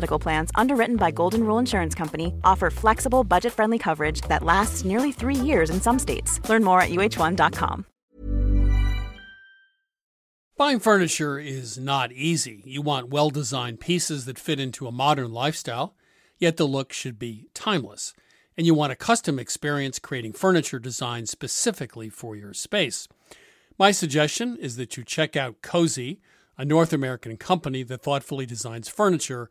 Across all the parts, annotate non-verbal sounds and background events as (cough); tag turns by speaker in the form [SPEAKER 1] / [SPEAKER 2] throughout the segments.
[SPEAKER 1] Medical plans, underwritten by Golden Rule Insurance Company, offer flexible, budget-friendly coverage that lasts nearly three years in some states. Learn more at uh1.com.
[SPEAKER 2] Buying furniture is not easy. You want well designed pieces that fit into a modern lifestyle, yet the look should be timeless. And you want a custom experience creating furniture designed specifically for your space. My suggestion is that you check out Cozey, a North American company that thoughtfully designs furniture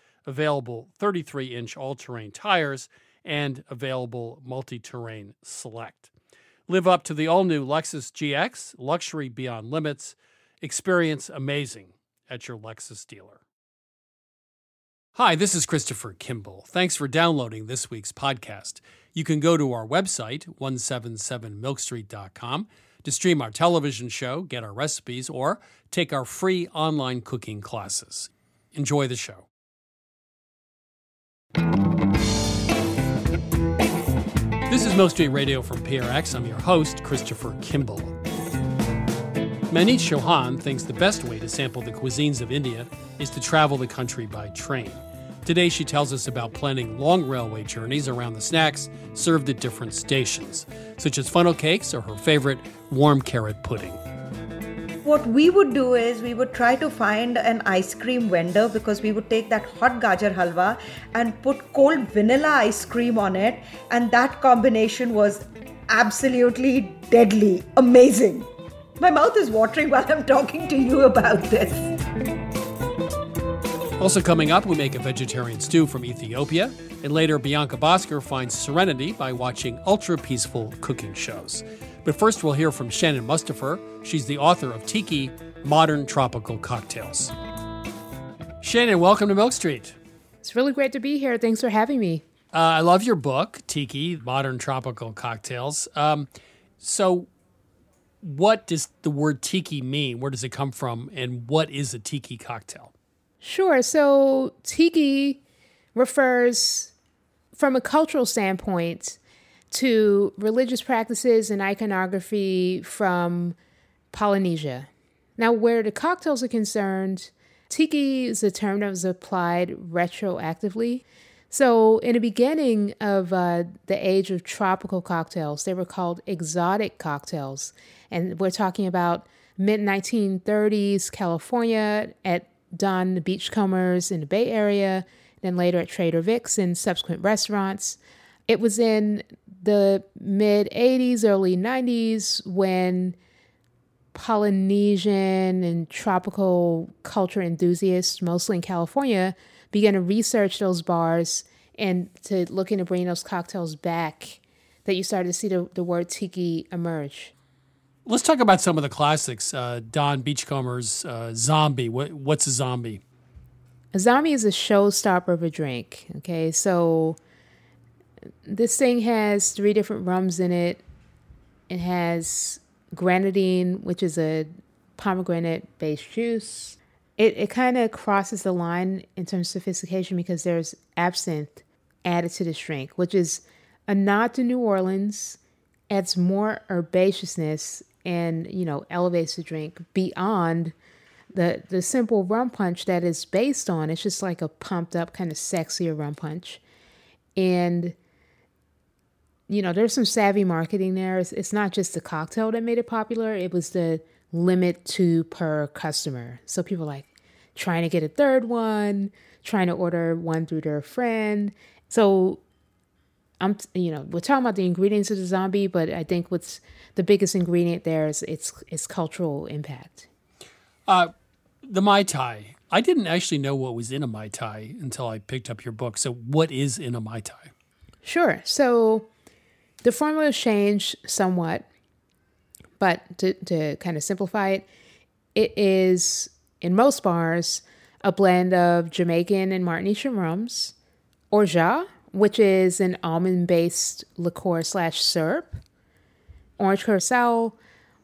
[SPEAKER 2] available 33 inch all terrain tires, and available multi terrain select. Live up to the all new Lexus GX, luxury beyond limits. Experience amazing at your Lexus dealer. Hi, this is Christopher Kimball. Thanks for downloading this week's podcast. You can go to our website, 177milkstreet.com, to stream our television show, get our recipes, or take our free online cooking classes. Enjoy the show. This is Milk Street Radio from PRX. I'm your host, Christopher Kimball. Maneet Chauhan thinks the best way to sample the cuisines of India is to travel the country by train. Today, she tells us about planning long railway journeys around the snacks served at different stations, such as funnel cakes or her favorite warm carrot pudding
[SPEAKER 3] what we would do is we would try to find an ice cream vendor because we would take that hot gajar halwa and put cold vanilla ice cream on it. And that combination was absolutely deadly. Amazing. My mouth is watering while i'm talking to you about this.
[SPEAKER 2] Also coming up we make a vegetarian stew from ethiopia. And later bianca bosker finds serenity by watching ultra peaceful cooking shows but first, we'll hear from Shannon Mustipher. She's the author of Tiki Modern Tropical Cocktails. Shannon, welcome to Milk Street.
[SPEAKER 4] It's really great to be here. Thanks for having me.
[SPEAKER 2] Uh, I love your book, Tiki Modern Tropical Cocktails. Um, so, what does the word tiki mean? Where does it come from? And what is a tiki cocktail?
[SPEAKER 4] Sure. So, tiki refers, from a cultural standpoint, to religious practices and iconography from Polynesia. Now, where the cocktails are concerned, tiki is a term that was applied retroactively. So, in the beginning of uh, the age of tropical cocktails, they were called exotic cocktails. And we're talking about mid 1930s California at Don Beachcombers in the Bay Area, then later at Trader Vic's and subsequent restaurants. It was in the mid 80s, early 90s when Polynesian and tropical culture enthusiasts, mostly in California, began to research those bars and to look into bringing those cocktails back that you started to see the, the word tiki emerge.
[SPEAKER 2] Let's talk about some of the classics. Uh, Don Beachcomber's uh, Zombie. What, what's a zombie?
[SPEAKER 4] A zombie is a showstopper of a drink. Okay, so this thing has three different rums in it. It has grenadine, which is a pomegranate based juice. It, it kind of crosses the line in terms of sophistication because there's absinthe added to the drink, which is a nod to New Orleans, adds more herbaceousness and, you know, elevates the drink beyond the the simple rum punch that is based on. It's just like a pumped up kind of sexier rum punch. And you know, there's some savvy marketing there. It's, it's not just the cocktail that made it popular, it was the limit to per customer. So people like trying to get a third one, trying to order one through their friend. So I'm, you know, we're talking about the ingredients of the zombie, but I think what's the biggest ingredient there is its its cultural impact.
[SPEAKER 2] Uh, the mai tai. I didn't actually know what was in a mai tai until I picked up your book. So, what is in a mai tai?
[SPEAKER 4] Sure. So, the formula changed somewhat, but to, to kind of simplify it, it is in most bars a blend of Jamaican and Martinican rums, orgeat, which is an almond-based liqueur slash syrup, orange curacao,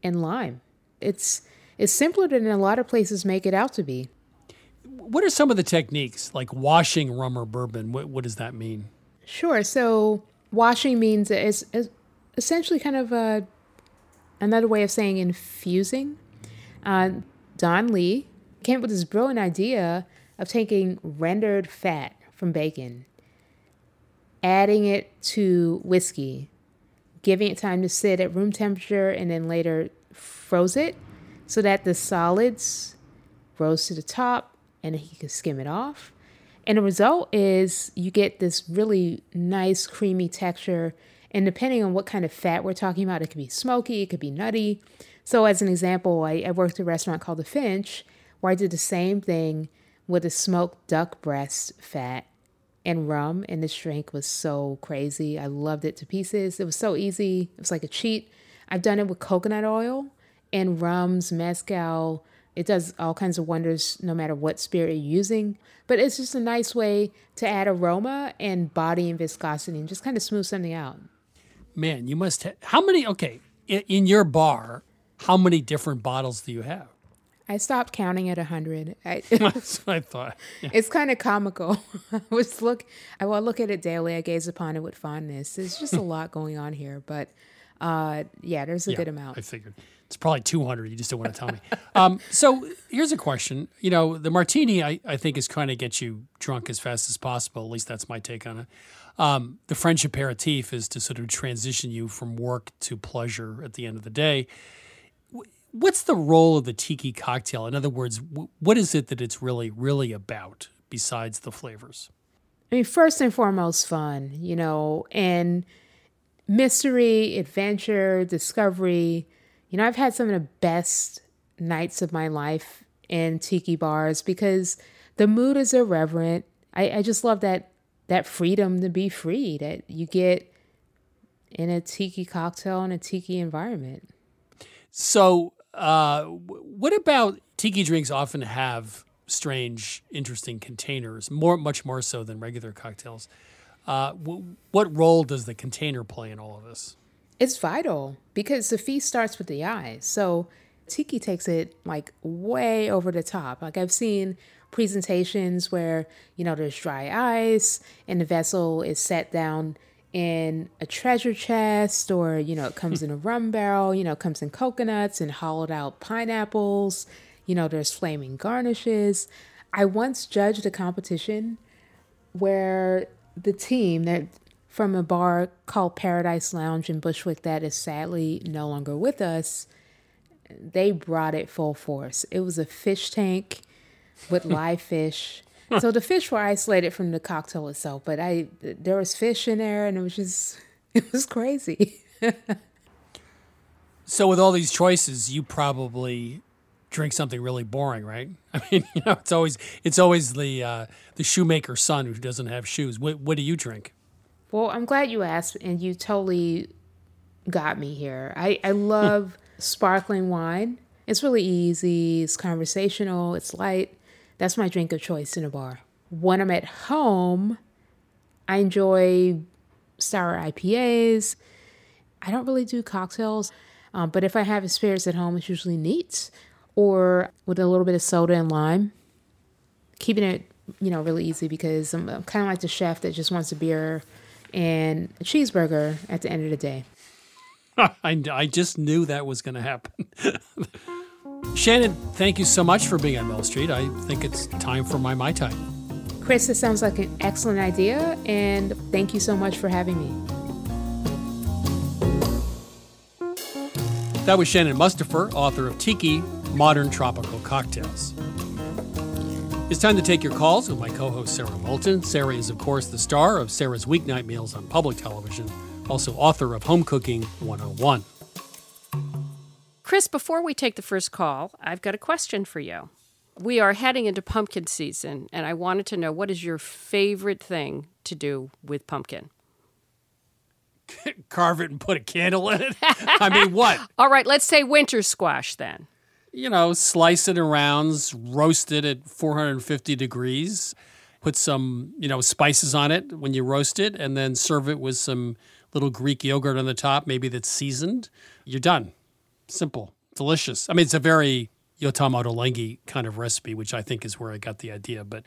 [SPEAKER 4] and lime. It's it's simpler than a lot of places make it out to be.
[SPEAKER 2] What are some of the techniques, like washing rum or bourbon? What, what does that mean?
[SPEAKER 4] Sure. So washing means it's, it's essentially kind of a, another way of saying infusing. Uh, Don Lee came up with this brilliant idea of taking rendered fat from bacon, adding it to whiskey, giving it time to sit at room temperature, and then later froze it so that the solids rose to the top and he could skim it off. And the result is you get this really nice, creamy texture. And depending on what kind of fat we're talking about, it could be smoky, it could be nutty. So, as an example, I, I worked at a restaurant called The Finch where I did the same thing with a smoked duck breast fat and rum. And this drink was so crazy. I loved it to pieces. It was so easy, it was like a cheat. I've done it with coconut oil and rums, mezcal, it does all kinds of wonders no matter what spirit you're using. But it's just a nice way to add aroma and body and viscosity and just kind of smooth something out.
[SPEAKER 2] Man, you must have. How many? Okay, in, in your bar, how many different bottles do you have?
[SPEAKER 4] I stopped counting at a hundred. (laughs)
[SPEAKER 2] That's what I thought.
[SPEAKER 4] Yeah. (laughs) It's kind of comical. (laughs) I was look. I will look at it daily. I gaze upon it with fondness. There's just a lot going on here, but uh, yeah, there's a
[SPEAKER 2] yeah,
[SPEAKER 4] good amount.
[SPEAKER 2] I figured. It's probably 200. You just don't want to tell me. Um, so here's a question. You know, the martini, I, I think, is trying to get you drunk as fast as possible. At least that's my take on it. Um, the French aperitif is to sort of transition you from work to pleasure at the end of the day. What's the role of the tiki cocktail? In other words, what is it that it's really, really about besides the flavors?
[SPEAKER 4] I mean, first and foremost, fun, you know, and mystery, adventure, discovery you know, I've had some of the best nights of my life in tiki bars because the mood is irreverent. I, I just love that that freedom to be free that you get in a tiki cocktail in a tiki environment.
[SPEAKER 2] So, uh, what about tiki drinks? Often have strange, interesting containers, more much more so than regular cocktails. Uh, w- what role does the container play in all of this?
[SPEAKER 4] It's vital because the feast starts with the eyes. So Tiki takes it like way over the top. Like I've seen presentations where, you know, there's dry ice and the vessel is set down in a treasure chest or, you know, it comes in a rum barrel, you know, it comes in coconuts and hollowed out pineapples. You know, there's flaming garnishes. I once judged a competition where the team that from a bar called Paradise Lounge in Bushwick that is sadly no longer with us. They brought it full force. It was a fish tank with live fish. (laughs) So the fish were isolated from the cocktail itself, but I there was fish in there and it was just (laughs) it was crazy. (laughs)
[SPEAKER 2] So with all these choices, you probably drink something really boring, right? I mean, you know, it's always it's always the uh, the shoemaker's son who doesn't have shoes. What what do you drink?
[SPEAKER 4] Well, I'm glad you asked, and you totally got me here. I, I love sparkling wine. It's really easy, it's conversational, it's light. That's my drink of choice in a bar. When I'm at home, I enjoy sour IPAs. I don't really do cocktails, um, but if I have a spirits at home, it's usually neat or with a little bit of soda and lime. Keeping it, you know, really easy because I'm, I'm kind of like the chef that just wants a beer and a cheeseburger at the end of the day. (laughs)
[SPEAKER 2] I, I just knew that was going to happen. (laughs) Shannon, thank you so much for being on Milk Street. I think it's time for my Mai Tai.
[SPEAKER 4] Chris, this sounds like an excellent idea, and thank you so much for having me.
[SPEAKER 2] That was Shannon Mustipher, author of Tiki Modern Tropical Cocktails. It's time to take your calls with my co host Sara Moulton. Sara is, of course, the star of Sara's Weeknight Meals on public television, also author of Home Cooking 101.
[SPEAKER 5] Chris, before we take the first call, I've got a question for you. We are heading into pumpkin season, and I wanted to know what is your favorite thing to do with pumpkin? (laughs)
[SPEAKER 2] Carve it and put a candle in it? I mean, what? (laughs)
[SPEAKER 5] All right, let's say winter squash then.
[SPEAKER 2] You know, slice it in rounds, roast it at 450 degrees, put some, you know, spices on it when you roast it, and then serve it with some little Greek yogurt on the top, maybe that's seasoned. You're done. Simple, delicious. I mean, it's a very Yotam Ottolenghi kind of recipe, which I think is where I got the idea, but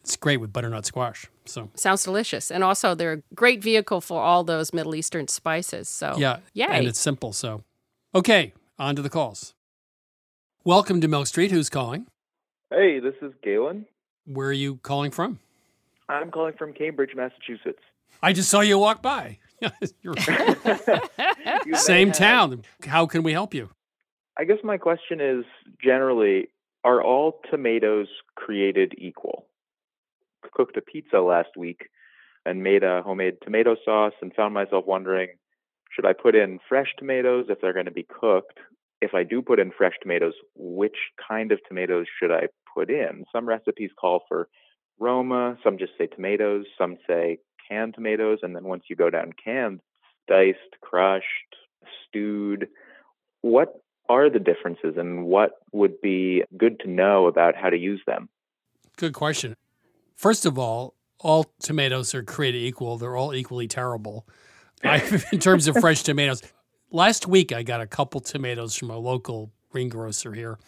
[SPEAKER 2] it's great with butternut squash. So
[SPEAKER 5] sounds delicious, and also they're a great vehicle for all those Middle Eastern spices. So
[SPEAKER 2] yeah,
[SPEAKER 5] yeah,
[SPEAKER 2] and it's simple. So okay, on to the calls. Welcome to Milk Street. Who's calling?
[SPEAKER 6] Hey, this is Galen.
[SPEAKER 2] Where are you calling from?
[SPEAKER 6] I'm calling from Cambridge, Massachusetts.
[SPEAKER 2] I just saw you walk by. (laughs) (laughs) (laughs) Same town. How can we help you?
[SPEAKER 6] I guess my question is generally are all tomatoes created equal? Cooked a pizza last week and made a homemade tomato sauce and found myself wondering should I put in fresh tomatoes if they're going to be cooked? If I do put in fresh tomatoes, which kind of tomatoes should I put in? Some recipes call for Roma, some just say tomatoes, some say canned tomatoes, and then once you go down canned, diced, crushed, stewed. What are the differences and what would be good to know about how to use them?
[SPEAKER 2] Good question. First of all, all tomatoes are created equal. They're all equally terrible. (laughs) I, in terms of fresh tomatoes, last week I got a couple tomatoes from a local greengrocer here.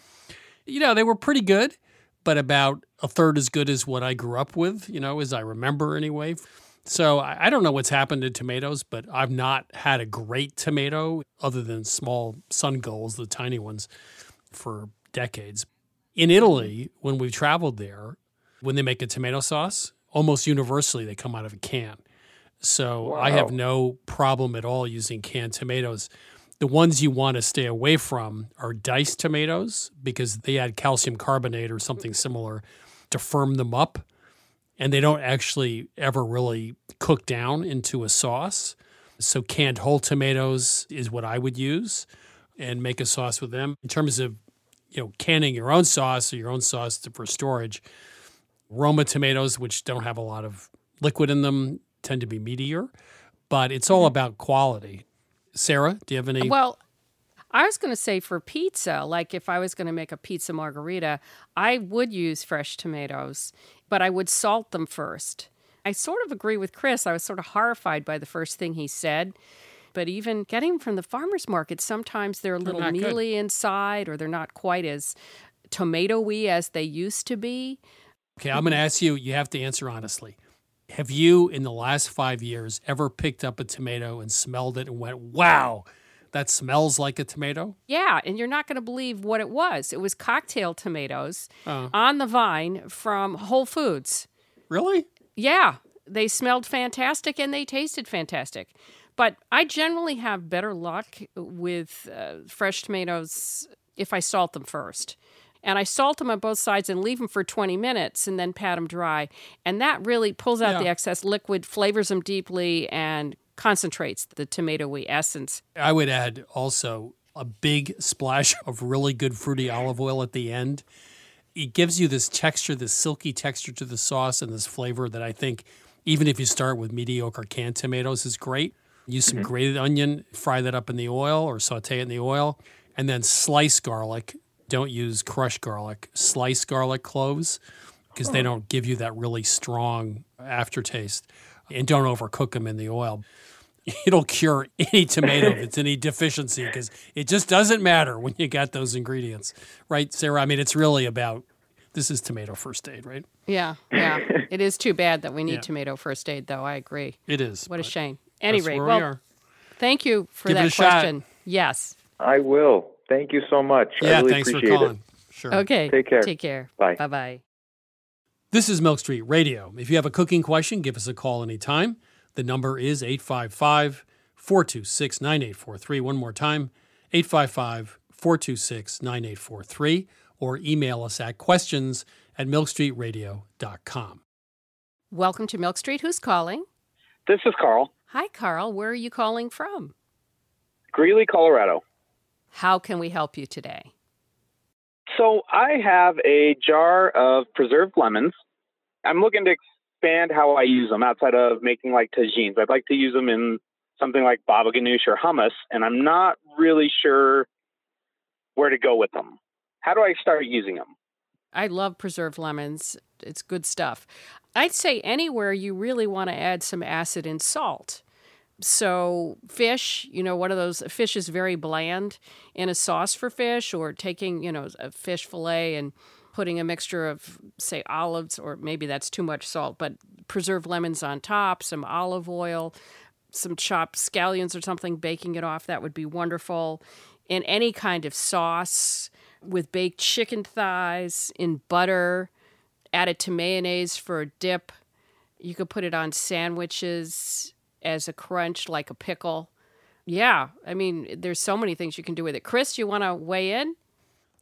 [SPEAKER 2] You know, they were pretty good, but about a third as good as what I grew up with, you know, as I remember anyway. So I don't know what's happened to tomatoes, but I've not had a great tomato other than small Sungolds, the tiny ones, for decades. In Italy, when we've traveled there, when they make a tomato sauce, almost universally they come out of a can. So wow. I have no problem at all using canned tomatoes. The ones you want to stay away from are diced tomatoes because they add calcium carbonate or something similar to firm them up and they don't actually ever really cook down into a sauce. So canned whole tomatoes is what I would use and make a sauce with them. In terms of you know canning your own sauce or your own sauce for storage, Roma tomatoes, which don't have a lot of liquid in them, tend to be meatier, but it's all mm-hmm. about quality. Sara, do you have any?
[SPEAKER 5] Well, I was going to say for pizza, like if I was going to make a pizza margherita, I would use fresh tomatoes, but I would salt them first. I sort of agree with Chris. I was sort of horrified by the first thing he said. But even getting them from the farmer's market, sometimes they're a little they're mealy good. inside or they're not quite as tomatoey as they used to be.
[SPEAKER 2] Okay, I'm going to ask you, you have to answer honestly. Have you, in the last five years, ever picked up a tomato and smelled it and went, wow, that smells like a tomato?
[SPEAKER 5] Yeah, and you're not going to believe what it was. It was cocktail tomatoes uh. on the vine from Whole Foods.
[SPEAKER 2] Really?
[SPEAKER 5] Yeah, they smelled fantastic and they tasted fantastic. But I generally have better luck with uh, fresh tomatoes if I salt them first. And I salt them on both sides and leave them for 20 minutes and then pat them dry. And that really pulls out yeah. the excess liquid, flavors them deeply, and concentrates the tomatoey essence.
[SPEAKER 2] I would add also a big splash of really good fruity olive oil at the end. It gives you this texture, this silky texture to the sauce and this flavor that I think, even if you start with mediocre canned tomatoes, is great. Use some mm-hmm. grated onion, fry that up in the oil or saute it in the oil, and then slice garlic. Don't use crushed garlic, slice garlic cloves because they don't give you that really strong aftertaste. And don't overcook them in the oil. (laughs) It'll cure any tomato if it's any deficiency because it just doesn't matter when you got those ingredients. Right, Sara? I mean, it's really about this is tomato first aid, right?
[SPEAKER 5] Yeah, yeah. (laughs) it is too bad that we need
[SPEAKER 2] Yeah.
[SPEAKER 5] tomato first aid, though. I agree.
[SPEAKER 2] It is.
[SPEAKER 5] What a
[SPEAKER 2] but
[SPEAKER 5] shame.
[SPEAKER 2] that's
[SPEAKER 5] Anyway,
[SPEAKER 2] where we
[SPEAKER 5] well,
[SPEAKER 2] are.
[SPEAKER 5] thank you for
[SPEAKER 2] Give it
[SPEAKER 5] that
[SPEAKER 2] a shot.
[SPEAKER 5] question. Yes.
[SPEAKER 6] I will. Thank you so much. I
[SPEAKER 2] Yeah,
[SPEAKER 6] really
[SPEAKER 2] thanks for
[SPEAKER 6] appreciate
[SPEAKER 2] calling.
[SPEAKER 6] it.
[SPEAKER 2] Sure.
[SPEAKER 5] Okay.
[SPEAKER 6] Take care.
[SPEAKER 5] Take care.
[SPEAKER 6] Bye.
[SPEAKER 5] Bye bye.
[SPEAKER 2] This is Milk Street Radio. If you have a cooking question, give us a call anytime. The number is 855 426 9843. One more time 855 426 9843. Or email us at questions at milkstreetradio.com.
[SPEAKER 5] Welcome to Milk Street. Who's calling?
[SPEAKER 7] This is Carl,
[SPEAKER 5] Hi, Carl. Where are you calling from?
[SPEAKER 7] Greeley, Colorado.
[SPEAKER 5] How can we help you today?
[SPEAKER 7] So I have a jar of preserved lemons. I'm looking to expand how I use them outside of making like tagines. I'd like to use them in something like baba ganoush or hummus, and I'm not really sure where to go with them. How do I start using them?
[SPEAKER 5] I love preserved lemons. It's good stuff. I'd say anywhere you really want to add some acid and salt. So, fish, you know, one of those fish is very bland in a sauce for fish, or taking, you know, a fish fillet and putting a mixture of, say, olives, or maybe that's too much salt, but preserved lemons on top, some olive oil, some chopped scallions or something, baking it off, that would be wonderful. In any kind of sauce, with baked chicken thighs, in butter, add it to mayonnaise for a dip. You could put it on sandwiches as a crunch, like a pickle. Yeah, I mean, there's so many things you can do with it. Chris, you want to weigh in?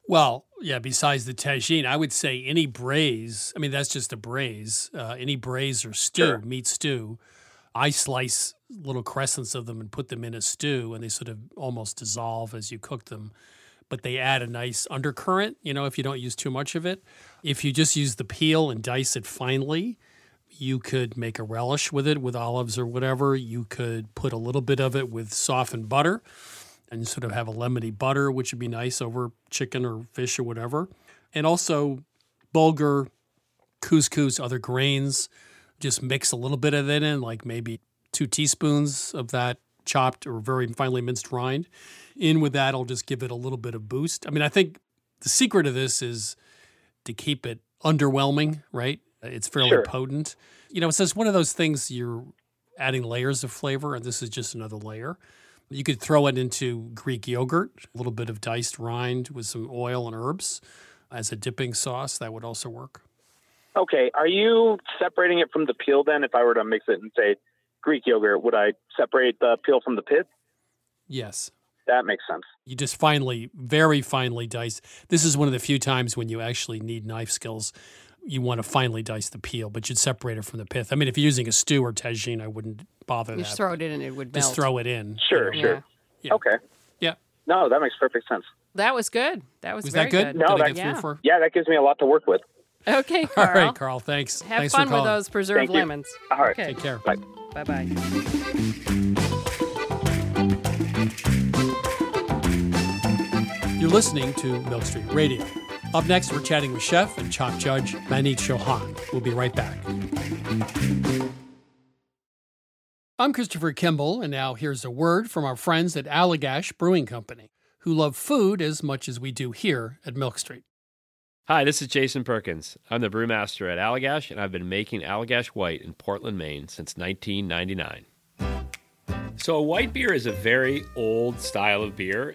[SPEAKER 2] Well, yeah, besides the tagine, I would say any braise, I mean, that's just a braise, uh, any braise or stew, meat stew. I slice little crescents of them and put them in a stew, and they sort of almost dissolve as you cook them. But they add a nice undercurrent, you know, if you don't use too much of it. If you just use the peel and dice it finely, you could make a relish with it with olives or whatever. You could put a little bit of it with softened butter and sort of have a lemony butter, which would be nice over chicken or fish or whatever. And also bulgur, couscous, other grains. Just mix a little bit of it in, like maybe two teaspoons of that chopped or very finely minced rind. In with that, I'll just give it a little bit of boost. I mean, I think the secret of this is to keep it underwhelming, right? It's fairly
[SPEAKER 7] Sure.
[SPEAKER 2] potent. You know, it's just one of those things you're adding layers of flavor, and this is just another layer. You could throw it into Greek yogurt, a little bit of diced rind with some oil and herbs as a dipping sauce. That would also work.
[SPEAKER 7] Okay, are you separating it from the peel then? If I were to mix it and say Greek yogurt, would I separate the peel from the pith?
[SPEAKER 2] Yes.
[SPEAKER 7] That makes sense.
[SPEAKER 2] You just finely, very finely dice. This is one of the few times when you actually need knife skills. You want to finely dice the peel, but you'd separate it from the pith. I mean, if you're using a stew or tagine, I wouldn't bother
[SPEAKER 5] You
[SPEAKER 2] that.
[SPEAKER 5] just throw it in and it would melt.
[SPEAKER 2] Just throw it in.
[SPEAKER 7] Sure,
[SPEAKER 2] you know.
[SPEAKER 7] sure.
[SPEAKER 5] Yeah.
[SPEAKER 2] Yeah.
[SPEAKER 7] Okay.
[SPEAKER 2] Yeah.
[SPEAKER 7] No, that makes perfect sense.
[SPEAKER 5] That was good. That was,
[SPEAKER 2] Was
[SPEAKER 5] very
[SPEAKER 2] that good?
[SPEAKER 7] No,
[SPEAKER 2] Did I
[SPEAKER 7] that-
[SPEAKER 2] get
[SPEAKER 5] Yeah.
[SPEAKER 2] for?
[SPEAKER 7] Yeah, that gives me a lot to work with.
[SPEAKER 5] Okay, (laughs)
[SPEAKER 2] All
[SPEAKER 5] Carl.
[SPEAKER 2] right, Carl. Thanks.
[SPEAKER 5] Have
[SPEAKER 2] thanks
[SPEAKER 5] fun
[SPEAKER 2] for
[SPEAKER 5] with those preserved
[SPEAKER 7] Thank you.
[SPEAKER 5] lemons.
[SPEAKER 7] All right.
[SPEAKER 5] Okay.
[SPEAKER 2] Take care.
[SPEAKER 7] Bye.
[SPEAKER 5] Bye bye.
[SPEAKER 2] You're listening to Milk Street Radio. Up next, we're chatting with chef and Chopped judge Maneet Chauhan. We'll be right back. I'm Christopher Kimball, and now here's a word from our friends at Allagash Brewing Company, who love food as much as we do here at Milk Street.
[SPEAKER 8] Hi, this is Jason Perkins. I'm the brewmaster at Allagash, and I've been making Allagash White in Portland, Maine since 1999. So, a white beer is a very old style of beer.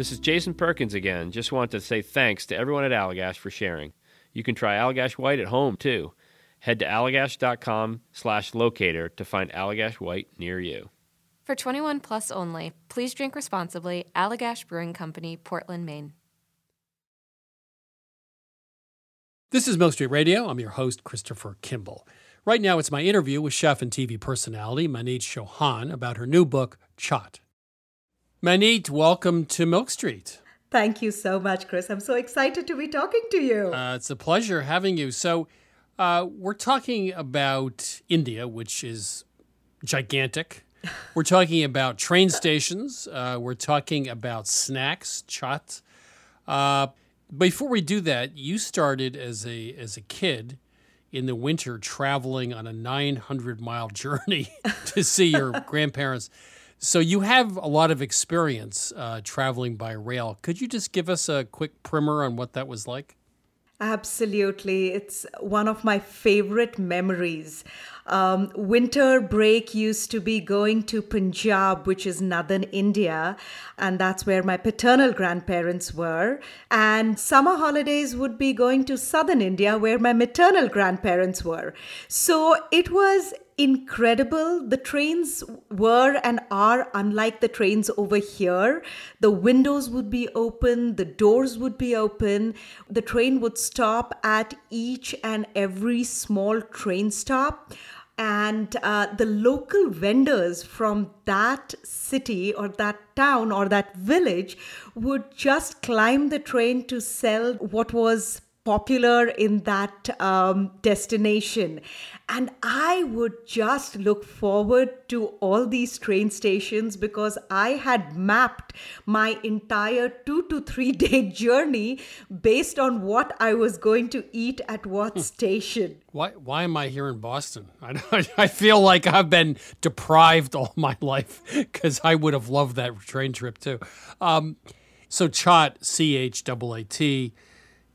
[SPEAKER 8] This is Jason Perkins again. Just want to say thanks to everyone at Allagash for sharing. You can try Allagash White at home too. Head to allagash.com slash locator to find Allagash White near you.
[SPEAKER 9] For 21 plus only, please drink responsibly. Allagash Brewing Company, Portland, Maine.
[SPEAKER 2] This is Milk Street Radio. I'm your host, Christopher Kimball. Right now, it's my interview with chef and TV personality Maneet Chauhan about her new book, Chaat. Maneet, welcome to Milk Street.
[SPEAKER 3] Thank you so much, Chris. I'm so excited to be talking to you.
[SPEAKER 2] Uh, it's a pleasure having you. So, uh, we're talking about India, which is gigantic. (laughs) We're talking about train stations. Uh, we're talking about snacks, chaat. Uh, before we do that, you started as a as a kid in the winter traveling on a 900 mile (laughs) journey (laughs) to see your grandparents. So you have a lot of experience uh, traveling by rail. Could you just give us a quick primer on what that was like?
[SPEAKER 3] Absolutely. It's one of my favorite memories. Um, winter break used to be going to Punjab, which is northern India, and that's where my paternal grandparents were. And summer holidays would be going to southern India, where my maternal grandparents were. So it was incredible. The trains were and are unlike the trains over here. The windows would be open, the doors would be open. The train would stop at each and every small train stop. And uh, the local vendors from that city or that town or that village would just climb the train to sell what was popular in that um, destination. And I would just look forward to all these train stations because I had mapped my entire two to three day (laughs) journey based on what I was going to eat at what station.
[SPEAKER 2] Why, why am I here in Boston? (laughs) I, I feel like I've been deprived all my life (laughs) because I would have loved that train trip too. Um, so, chaat, C H A A T,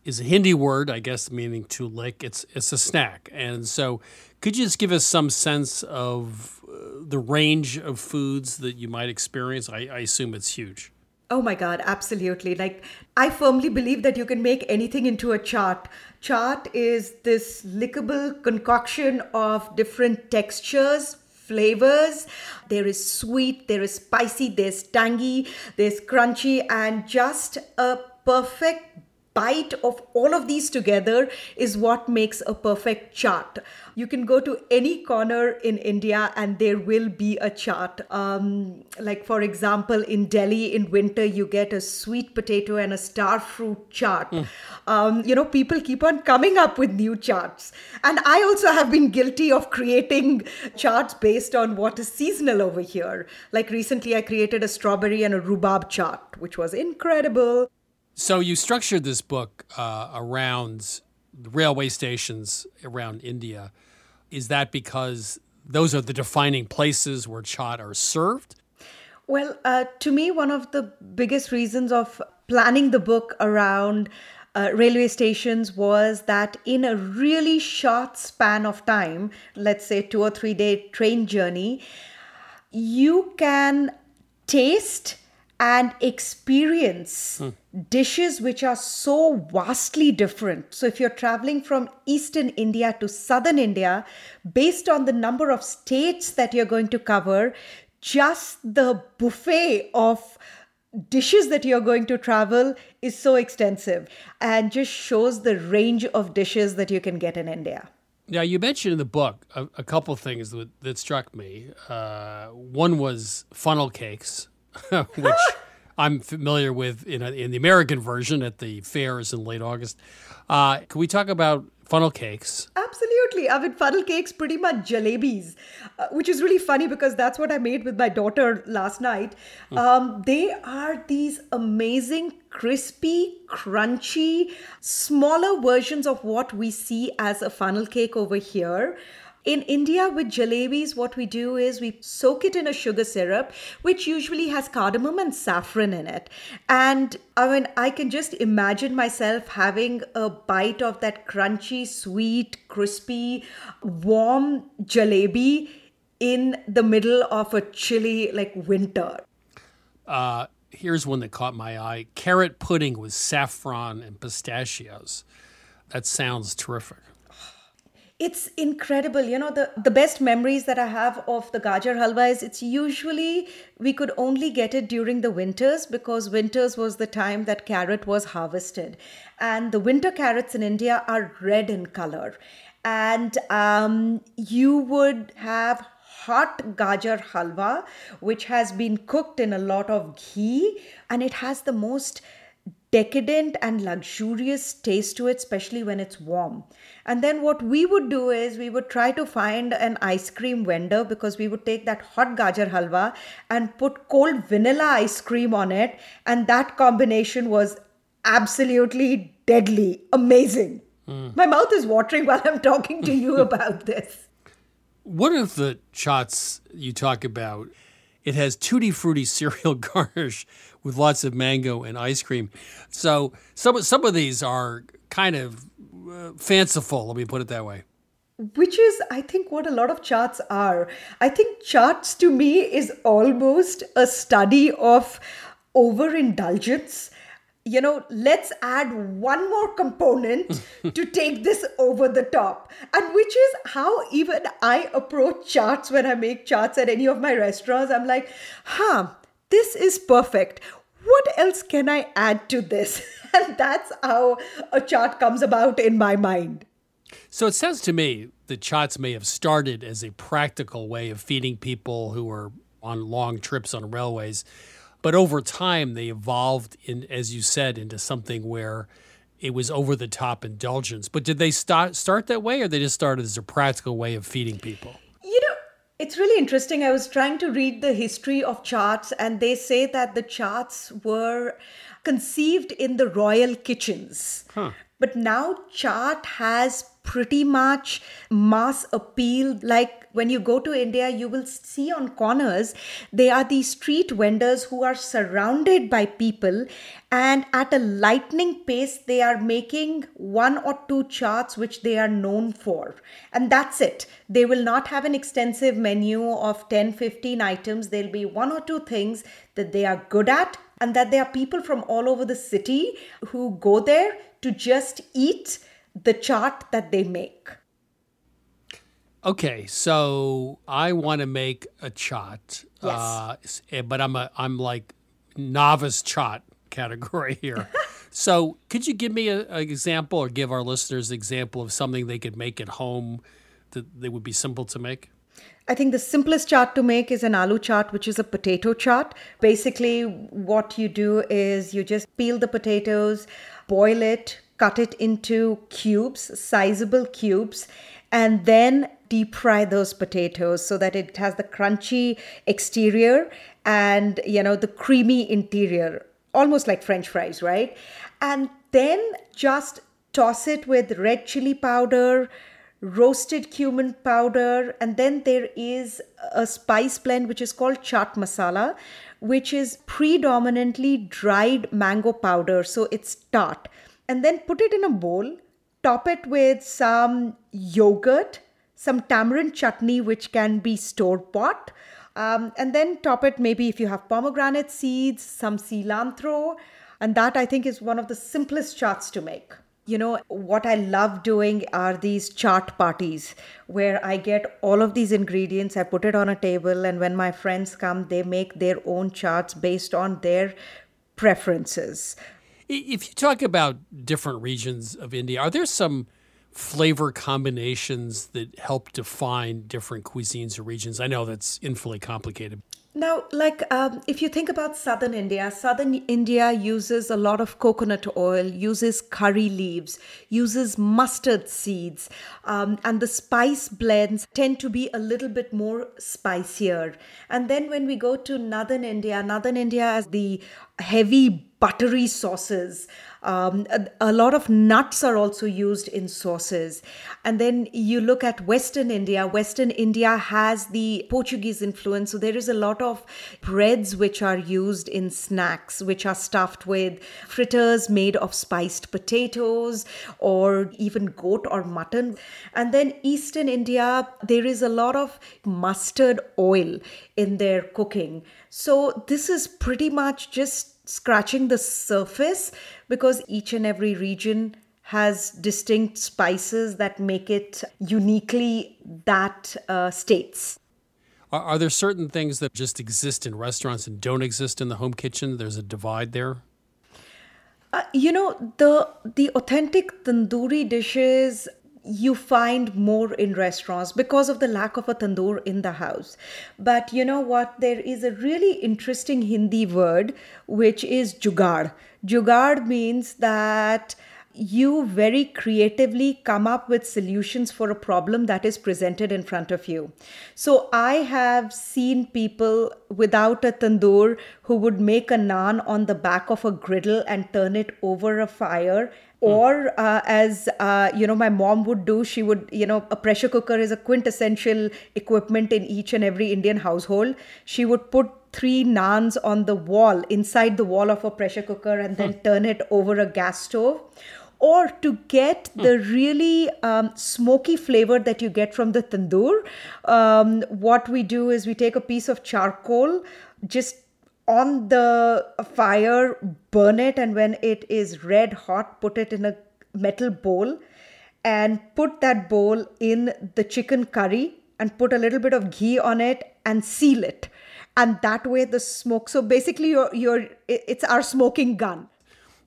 [SPEAKER 2] is a Hindi word, I guess, meaning to lick. It's it's a snack, and so could you just give us some sense of uh, the range of foods that you might experience? I, I assume it's huge.
[SPEAKER 3] Oh my God, absolutely. Like, I firmly believe that you can make anything into a chaat. Chaat is this lickable concoction of different textures, flavors. There is sweet, there is spicy, there's tangy, there's crunchy, and just a perfect bite of all of these together is what makes a perfect chaat. You can go to any corner in India and there will be a chaat. Um, like, for example, in Delhi in winter, you get a sweet potato and a star fruit chaat. Mm. Um, you know, people keep on coming up with new chaats. And I also have been guilty of creating chaats based on what is seasonal over here. Like, recently, I created a strawberry and a rhubarb chaat, which was incredible.
[SPEAKER 2] So you structured this book uh, around railway stations around India. Is that because those are the defining places where chaat are served?
[SPEAKER 3] Well, uh, to me, one of the biggest reasons of planning the book around uh, railway stations was that in a really short span of time, let's say two or three day train journey, you can taste and experience hmm. dishes which are so vastly different. So, if you're traveling from eastern India to southern India, based on the number of states that you're going to cover, just the buffet of dishes that you're going to travel is so extensive and just shows the range of dishes that you can get in India.
[SPEAKER 2] Now, you mentioned in the book a, a couple things that, that struck me. Uh, one was funnel cakes (laughs) which I'm familiar with in, a, in the American version at the fairs in late August. Uh, can we talk about funnel cakes?
[SPEAKER 3] Absolutely. I mean, funnel cakes pretty much jalebis, uh, which is really funny because that's what I made with my daughter last night. Mm. Um, they are these amazing, crispy, crunchy, smaller versions of what we see as a funnel cake over here. In India, with jalebis, what we do is we soak it in a sugar syrup, which usually has cardamom and saffron in it. And I mean, I can just imagine myself having a bite of that crunchy, sweet, crispy, warm jalebi in the middle of a chilly, like winter.
[SPEAKER 2] Uh, here's one that caught my eye carrot pudding with saffron and pistachios. That sounds terrific
[SPEAKER 3] it's incredible. You know the the best memories that i have of the gajar halwa is it's usually we could only get it during the winters because winters was the time that carrot was harvested. And the winter carrots in india are red in color. And um, you would have hot gajar halwa which has been cooked in a lot of ghee and it has the most decadent and luxurious taste to it, especially when it's warm. And then what we would do is we would try to find an ice cream vendor because we would take that hot gajar halwa and put cold vanilla ice cream on it. And that combination was absolutely deadly, amazing. Mm. My mouth is watering while I'm talking to you (laughs) about this.
[SPEAKER 2] One of the shots you talk about, it has tutti frutti (laughs) cereal garnish with lots of mango and ice cream. So some some of these are kind of uh, fanciful. Let me put it that way.
[SPEAKER 3] Which is, I think, what a lot of chaats are. I think chaats to me is almost a study of overindulgence. You know, let's add one more component (laughs) to take this over the top. And which is how even I approach chaats when I make chaats at any of my restaurants. I'm like, huh, this is perfect. What else can I add to this? (laughs) and that's how a chaat comes about in my mind.
[SPEAKER 2] So it sounds to me that chaats may have started as a practical way of feeding people who are on long trips on railways. But over time, they evolved in, as you said, into something where it was over the top indulgence. But did they start start that way, or they just started as a practical way of feeding people?
[SPEAKER 3] You know, it's really interesting. I was trying to read the history of chaats, and they say that the chaats were conceived in the royal kitchens.
[SPEAKER 2] Huh.
[SPEAKER 3] But now chaat has pretty much mass appeal. Like when you go to India, you will see on corners, they are these street vendors who are surrounded by people, and at a lightning pace, they are making one or two chaats which they are known for. And that's it. They will not have an extensive menu of 10, 15 items. There'll be one or two things that they are good at, and that there are people from all over the city who go there to just eat the chaat that they make.
[SPEAKER 2] Okay, so I want to make a chaat,
[SPEAKER 3] Yes.
[SPEAKER 2] uh, eh, but I'm a I'm like novice chaat (laughs) category here. (laughs) so could you give me a- an example, or give our listeners an example of something they could make at home that, that would be simple to make?
[SPEAKER 3] I think the simplest chaat to make is an aloo chaat, which is a potato chaat. Basically, what you do is you just peel the potatoes, boil it, cut it into cubes, sizable cubes, and then deep fry those potatoes so that it has the crunchy exterior and you know the creamy interior almost like french fries right? And then just toss it with red chili powder roasted cumin powder and then there is a spice blend which is called chaat masala which is predominantly dried mango powder so it's tart. And then put it in a bowl top it with some yogurt some tamarind chutney which can be store bought um, and then top it maybe if you have pomegranate seeds some cilantro. And that i think is one of the simplest chaats to make you know what i love doing are these chaat parties where i get all of these ingredients i put it on a table and when my friends come they make their own chaats based on their preferences
[SPEAKER 2] If you talk about different regions of India, are there some flavor combinations that help define different cuisines or regions? I know that's infinitely complicated.
[SPEAKER 3] Now, like um, if you think about southern India, southern India uses a lot of coconut oil, uses curry leaves, uses mustard seeds, um, and the spice blends tend to be a little bit more spicier. And then when we go to northern India, northern India has the heavy buttery sauces. Um, a, a lot of nuts are also used in sauces. And then you look at Western India. Western India has the Portuguese influence. So there is a lot of breads which are used in snacks, which are stuffed with fritters made of spiced potatoes or even goat or mutton. And then Eastern India, there is a lot of mustard oil in their cooking. So this is pretty much just scratching the surface because each and every region has distinct spices that make it uniquely that uh, states.
[SPEAKER 2] Are, are there certain things that just exist in restaurants and don't exist in the home kitchen? There's a divide there.
[SPEAKER 3] Uh, you know the the authentic tandoori dishes you find more in restaurants because of the lack of a tandoor in the house. But you know what? There is a really interesting Hindi word which is jugaad. Jugaad means that you very creatively come up with solutions for a problem that is presented in front of you. So I have seen people without a tandoor who would make a naan on the back of a griddle and turn it over a fire or uh, as uh, you know my mom would do she would you know a pressure cooker is a quintessential equipment in each and every indian household. She would put three naans on the wall inside the wall of a pressure cooker and then turn it over a gas stove. Or to get the really um, smoky flavor that you get from the tandoor um, what we do is we take a piece of charcoal just on the fire, burn it, and when it is red hot, put it in a metal bowl and put that bowl in the chicken curry and put a little bit of ghee on it and seal it. And that way the smoke. So basically, you're, you're, it's our smoking gun.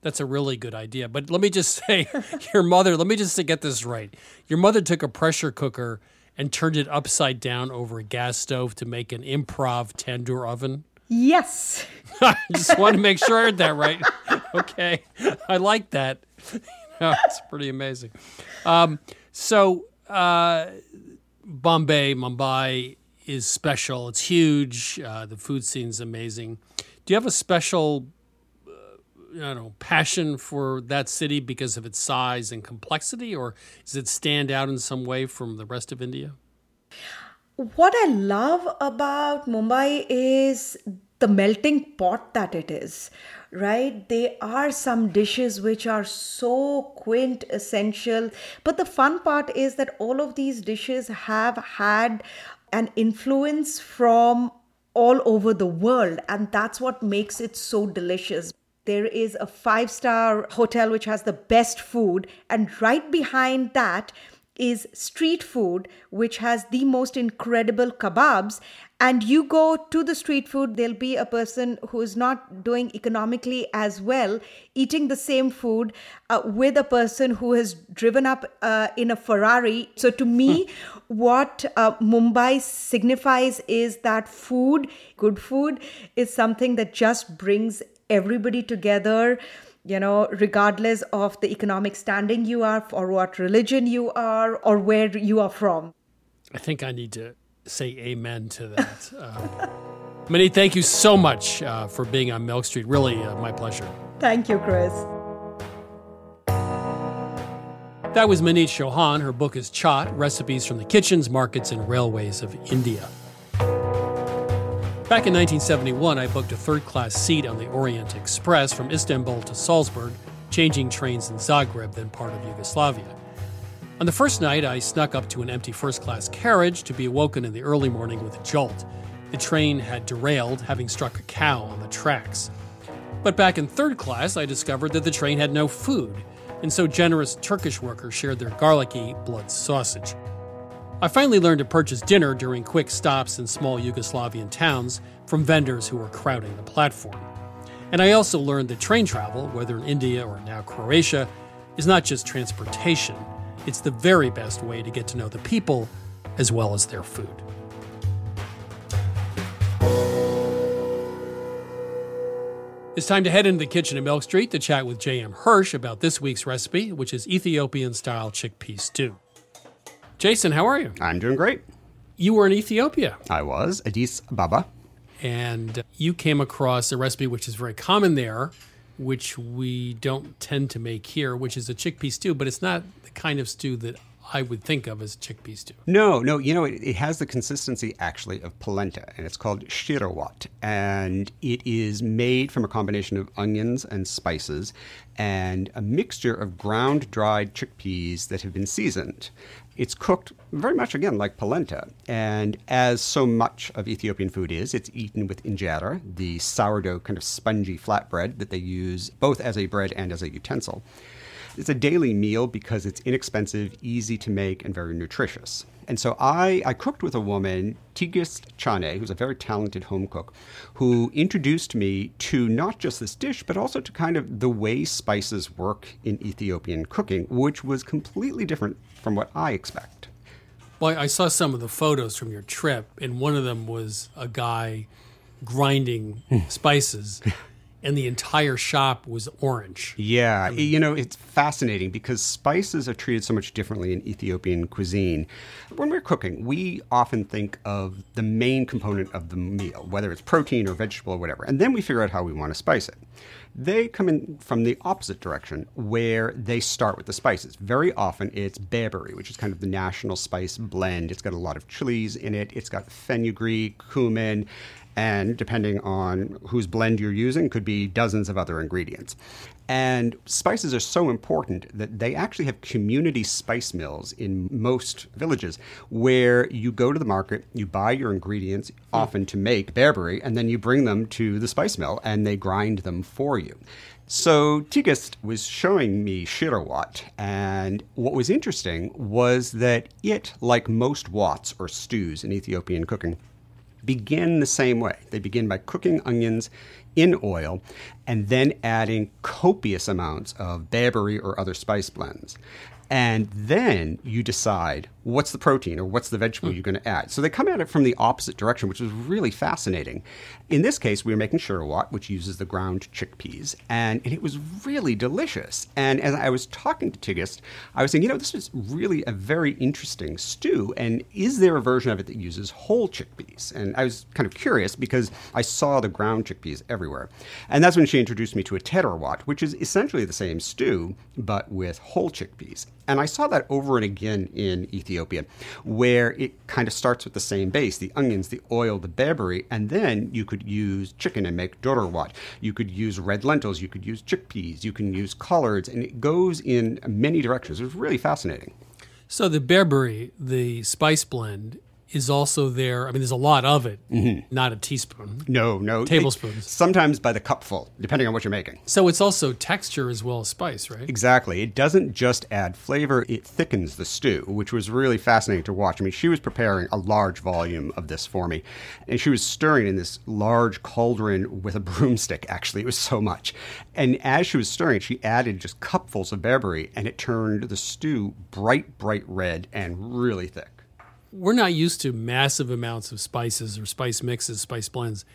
[SPEAKER 2] That's a really good idea. But let me just (laughs) say, your mother, let me just get this right. Your mother took a pressure cooker and turned it upside down over a gas stove to make an improv tandoor oven.
[SPEAKER 3] Yes. (laughs)
[SPEAKER 2] I just want to make sure I heard that right. (laughs) Okay. I like that. (laughs) That's pretty amazing. Um, so, uh, Bombay, Mumbai is special. It's huge. Uh, the food scene's amazing. Do you have a special, uh, I don't know, passion for that city because of its size and complexity, or does it stand out in some way from the rest of India?
[SPEAKER 3] What I love about Mumbai is the melting pot that it is, right? There are some dishes which are so quintessential, but the fun part is that all of these dishes have had an influence from all over the world, and that's what makes it so delicious. There is a five star hotel which has the best food, and right behind that, is street food, which has the most incredible kebabs. And you go to the street food, there'll be a person who is not doing economically as well, eating the same food uh, with a person who has driven up uh, in a Ferrari. So, to me, what uh, Mumbai signifies is that food, good food, is something that just brings everybody together you know, regardless of the economic standing you are, or what religion you are, or where you are from.
[SPEAKER 2] I think I need to say amen to that. (laughs) uh, Maneet, thank you so much uh, for being on Milk Street. Really, uh, my pleasure.
[SPEAKER 3] Thank you, Chris.
[SPEAKER 2] That was Maneet Chauhan. Her book is Chaat Recipes from the Kitchens, Markets, and Railways of India. Back in 1971, I booked a third class seat on the Orient Express from Istanbul to Salzburg, changing trains in Zagreb, then part of Yugoslavia. On the first night, I snuck up to an empty first class carriage to be awoken in the early morning with a jolt. The train had derailed, having struck a cow on the tracks. But back in third class, I discovered that the train had no food, and so generous Turkish workers shared their garlicky blood sausage. I finally learned to purchase dinner during quick stops in small Yugoslavian towns from vendors who were crowding the platform. And I also learned that train travel, whether in India or now Croatia, is not just transportation, it's the very best way to get to know the people as well as their food. It's time to head into the kitchen at Milk Street to chat with J.M. Hirsch about this week's recipe, which is Ethiopian style chickpea stew. Jason, how are you?
[SPEAKER 10] I'm doing great.
[SPEAKER 2] You were in Ethiopia.
[SPEAKER 10] I was, Addis Ababa.
[SPEAKER 2] And you came across a recipe which is very common there, which we don't tend to make here, which is a chickpea stew, but it's not the kind of stew that I would think of as a chickpea stew.
[SPEAKER 10] No, no, you know, it, it, has the consistency actually of polenta, and it's called shiro wat. And it is made from a combination of onions and spices and a mixture of ground dried chickpeas that have been seasoned. It's cooked very much again like polenta, and as so much of Ethiopian food is, it's eaten with injera, the sourdough kind of spongy flatbread that they use both as a bread and as a utensil. It's a daily meal because it's inexpensive, easy to make, and very nutritious. And so I, I cooked with a woman, Tigist Chane, who's a very talented home cook, who introduced me to not just this dish, but also to kind of the way spices work in Ethiopian cooking, which was completely different from what I expect.
[SPEAKER 2] Well, I saw some of the photos from your trip, and one of them was a guy grinding hmm. spices. (laughs) and the entire shop was orange.
[SPEAKER 10] Yeah, I mean, you know, it's fascinating because spices are treated so much differently in Ethiopian cuisine. When we're cooking, we often think of the main component of the meal, whether it's protein or vegetable or whatever, and then we figure out how we want to spice it. They come in from the opposite direction, where they start with the spices. Very often it's berbere, which is kind of the national spice blend. It's got a lot of chilies in it. It's got fenugreek, cumin, and depending on whose blend you're using, could be dozens of other ingredients. And spices are so important that they actually have community spice mills in most villages where you go to the market, you buy your ingredients, hmm. often to make berbere, and then you bring them to the spice mill and they grind them for you. So Tigist was showing me shiro wat, and what was interesting was that it, like most wats or stews in Ethiopian cooking, begin the same way. They begin by cooking onions in oil and then adding copious amounts of berbere or other spice blends. And then you decide what's the protein or what's the vegetable hmm. you're going to add. So they come at it from the opposite direction, which is really fascinating. In this case, we were making shiro wat, which uses the ground chickpeas, and, and it was really delicious. And as I was talking to Tigist, I was saying, you know, this is really a very interesting stew. And is there a version of it that uses whole chickpeas? And I was kind of curious because I saw the ground chickpeas everywhere. And that's when she introduced me to a tererwat, which is essentially the same stew, but with whole chickpeas. And I saw that over and again in Ethiopia, where it kind of starts with the same base the onions, the oil, the berbere, and then you could use chicken and make doro wat. You could use red lentils, you could use chickpeas, you can use collards, and it goes in many directions. It was really fascinating.
[SPEAKER 2] So the berbere, the spice blend, is also there. I mean, there's a lot of it,
[SPEAKER 10] Mhm.
[SPEAKER 2] not a teaspoon.
[SPEAKER 10] No, no.
[SPEAKER 2] Tablespoons.
[SPEAKER 10] sometimes by the cupful, depending on what you're making.
[SPEAKER 2] So it's also texture as well as spice, right?
[SPEAKER 10] Exactly. It doesn't just add flavor, it thickens the stew, which was really fascinating to watch. I mean, she was preparing a large volume of this for me, and she was stirring in this large cauldron with a (laughs) broomstick, actually. It was so much. And as she was stirring she added just cupfuls of berbere, and it turned the stew bright, bright red and really thick.
[SPEAKER 2] We're not used to massive amounts of spices or spice mixes, spice blends.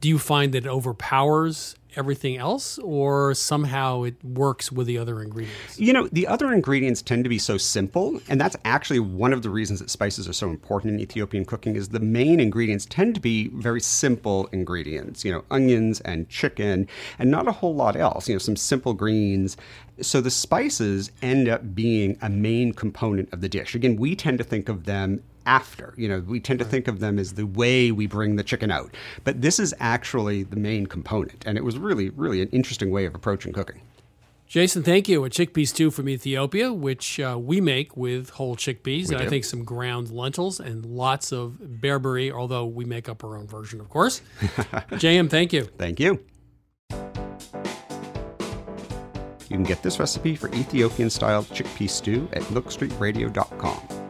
[SPEAKER 2] Do you find that it overpowers everything else, or somehow it works with the other ingredients?
[SPEAKER 10] You know, the other ingredients tend to be so simple, and that's actually one of the reasons that spices are so important in Ethiopian cooking is the main ingredients tend to be very simple ingredients, you know, onions and chicken and not a whole lot else, you know, some simple greens. So the spices end up being a main component of the dish. Again, we tend to think of them after. You know, we tend to think of them as the way we bring the chicken out. But this is actually the main component. And it was really, really an interesting way of approaching cooking.
[SPEAKER 2] Jason, thank you. A chickpea stew from Ethiopia, which uh, we make with whole chickpeas,
[SPEAKER 10] We
[SPEAKER 2] and I think some ground lentils and lots of berbere, although we make up our own version, of course. (laughs) JM, thank you.
[SPEAKER 10] Thank you. You can get this recipe for Ethiopian style chickpea stew at milkstreetradio.com.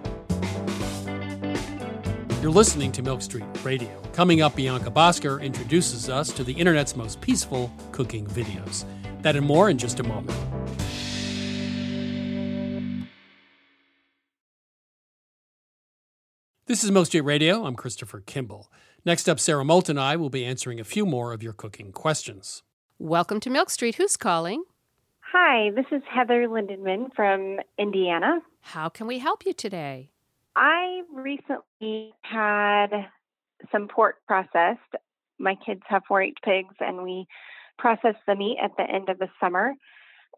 [SPEAKER 2] You're listening to Milk Street Radio. Coming up, Bianca Bosker introduces us to the internet's most peaceful cooking videos. That and more in just a moment. This is Milk Street Radio. I'm Christopher Kimball. Next up, Sara Moulton and I will be answering a few more of your cooking questions.
[SPEAKER 5] Welcome to Milk Street. Who's calling?
[SPEAKER 11] Hi, this is Heather Lindenman from Indiana.
[SPEAKER 5] How can we help you today?
[SPEAKER 11] I recently had some pork processed. My kids have 4 H pigs, and we process the meat at the end of the summer.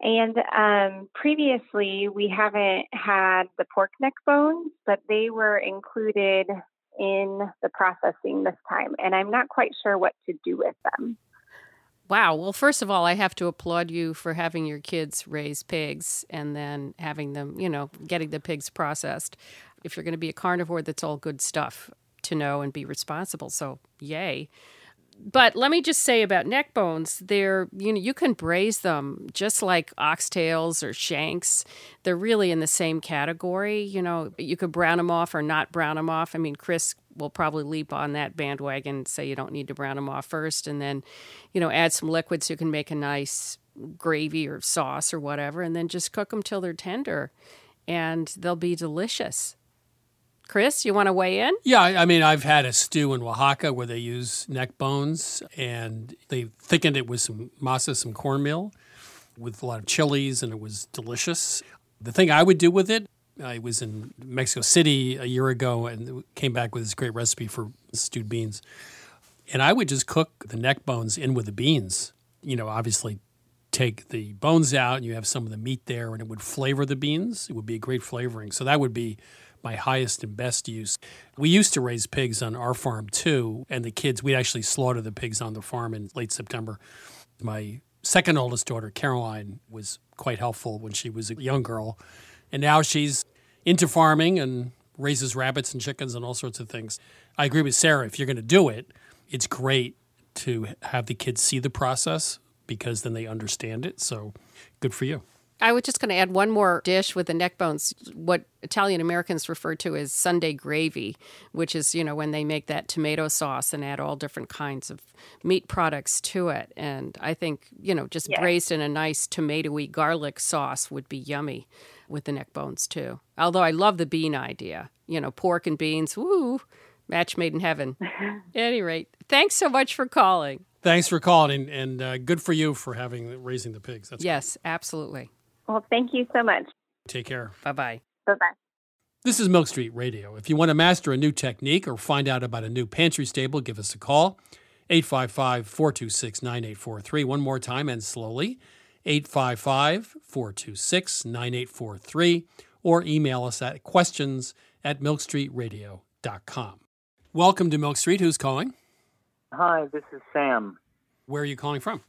[SPEAKER 11] And um, previously, we haven't had the pork neck bones, but they were included in the processing this time. And I'm not quite sure what to do with them.
[SPEAKER 5] Wow. Well, first of all, I have to applaud you for having your kids raise pigs and then having them, you know, getting the pigs processed. If you're going to be a carnivore, that's all good stuff to know and be responsible. So, yay. But let me just say about neck bones, they're, you know, you can braise them just like oxtails or shanks. They're really in the same category. You know, you could brown them off or not brown them off. I mean, Chris will probably leap on that bandwagon and say you don't need to brown them off first and then, you know, add some liquid so you can make a nice gravy or sauce or whatever and then just cook them till they're tender and they'll be delicious. Chris, you want to weigh in?
[SPEAKER 2] Yeah, I mean, I've had a stew in Oaxaca where they use neck bones and they thickened it with some masa, some cornmeal, with a lot of chilies, and it was delicious. The thing I would do with it, I was in Mexico City a year ago and came back with this great recipe for stewed beans. And I would just cook the neck bones in with the beans. You know, obviously take the bones out and you have some of the meat there and it would flavor the beans. It would be a great flavoring. So that would be my highest and best use. We used to raise pigs on our farm too, and the kids, we'd actually slaughter the pigs on the farm in late September. My second oldest daughter, Caroline, was quite helpful when she was a young girl. And now she's into farming and raises rabbits and chickens and all sorts of things. I agree with Sara. If you're going to do it, it's great to have the kids see the process because then they understand it. So good for you.
[SPEAKER 5] I was just going to add one more dish with the neck bones, what Italian Americans refer to as Sunday gravy, which is, you know, when they make that tomato sauce and add all different kinds of meat products to it. And I think, you know, just
[SPEAKER 11] Yeah.
[SPEAKER 5] braised in a nice tomatoey garlic sauce would be yummy. With the neck bones too. Although I love the bean idea. You know, pork and beans, woo, match made in heaven. (laughs) At any rate, thanks so much for calling.
[SPEAKER 2] Thanks for calling, and, and uh, good for you for having raising the pigs. That's
[SPEAKER 5] yes, absolutely.
[SPEAKER 11] Well, thank you so much.
[SPEAKER 2] Take care.
[SPEAKER 5] Bye bye.
[SPEAKER 11] Bye bye.
[SPEAKER 2] This is Milk Street Radio. If you want to master a new technique or find out about a new pantry stable, give us a call. 855 426 9843. One more time and slowly. 855 426 9843. Or email us at questions at milkstreetradio.com. Welcome to Milk Street. Who's calling?
[SPEAKER 12] Hi, this is Sam.
[SPEAKER 2] Where are you calling from?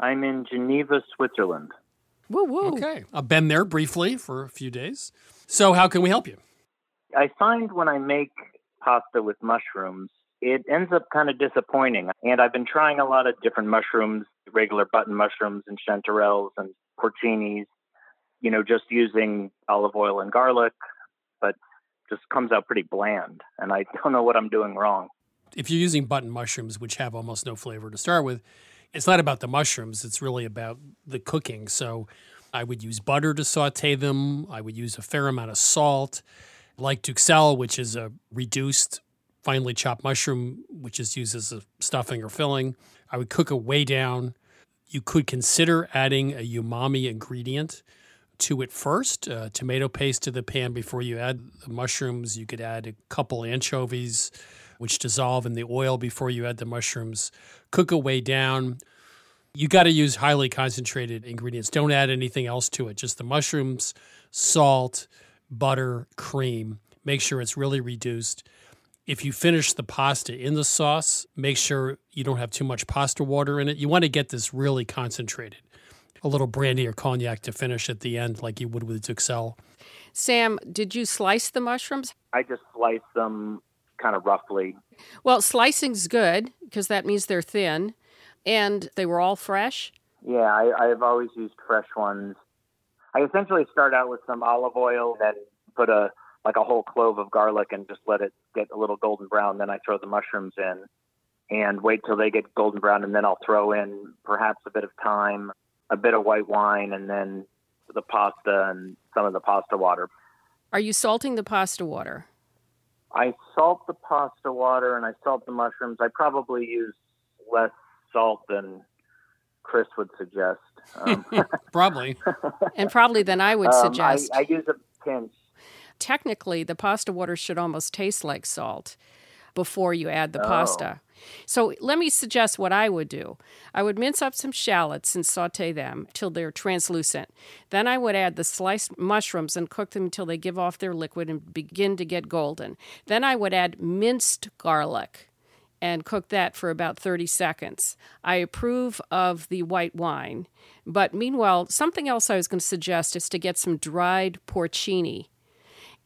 [SPEAKER 12] I'm in Geneva, Switzerland.
[SPEAKER 5] Woo woo.
[SPEAKER 2] Okay. I've been there briefly for a few days. So, how can we help you?
[SPEAKER 12] I find when I make pasta with mushrooms, it ends up kind of disappointing. And I've been trying a lot of different mushrooms, regular button mushrooms and chanterelles and porcinis, you know, just using olive oil and garlic, but just comes out pretty bland. And I don't know what I'm doing wrong.
[SPEAKER 2] If you're using button mushrooms, which have almost no flavor to start with, it's not about the mushrooms, it's really about the cooking. So, I would use butter to saute them. I would use a fair amount of salt, like Duxelles, which is a reduced, finely chopped mushroom, which is used as a stuffing or filling. I would cook it way down. You could consider adding a umami ingredient to it first, uh, tomato paste to the pan before you add the mushrooms. You could add a couple anchovies, which dissolve in the oil before you add the mushrooms. Cook it way down you got to use highly concentrated ingredients. Don't add anything else to it. Just the mushrooms, salt, butter, cream. Make sure it's really reduced. If you finish the pasta in the sauce, make sure you don't have too much pasta water in it. You want to get this really concentrated. A little brandy or cognac to finish at the end, like you would with Duxelles.
[SPEAKER 5] Sam, did you slice the mushrooms?
[SPEAKER 12] I just sliced them kind of roughly.
[SPEAKER 5] Well, slicing's good because that means they're thin. And they were all fresh?
[SPEAKER 12] Yeah, I, I've always used fresh ones. I essentially start out with some olive oil, then put a like a whole clove of garlic and just let it get a little golden brown. Then I throw the mushrooms in and wait till they get golden brown, and then I'll throw in perhaps a bit of thyme, a bit of white wine, and then the pasta and some of the pasta water.
[SPEAKER 5] Are you salting the pasta water?
[SPEAKER 12] I salt the pasta water and I salt the mushrooms. I probably use less salt than Chris would suggest. Um, (laughs)
[SPEAKER 2] probably. (laughs)
[SPEAKER 5] and probably than I would
[SPEAKER 12] um,
[SPEAKER 5] suggest.
[SPEAKER 12] I, I use a pinch.
[SPEAKER 5] Technically, the pasta water should almost taste like salt before you add the
[SPEAKER 12] Oh.
[SPEAKER 5] pasta. So let me suggest what I would do. I would mince up some shallots and saute them till they're translucent. Then I would add the sliced mushrooms and cook them until they give off their liquid and begin to get golden. Then I would add minced garlic and cook that for about 30 seconds. I approve of the white wine, but meanwhile, something else I was going to suggest is to get some dried porcini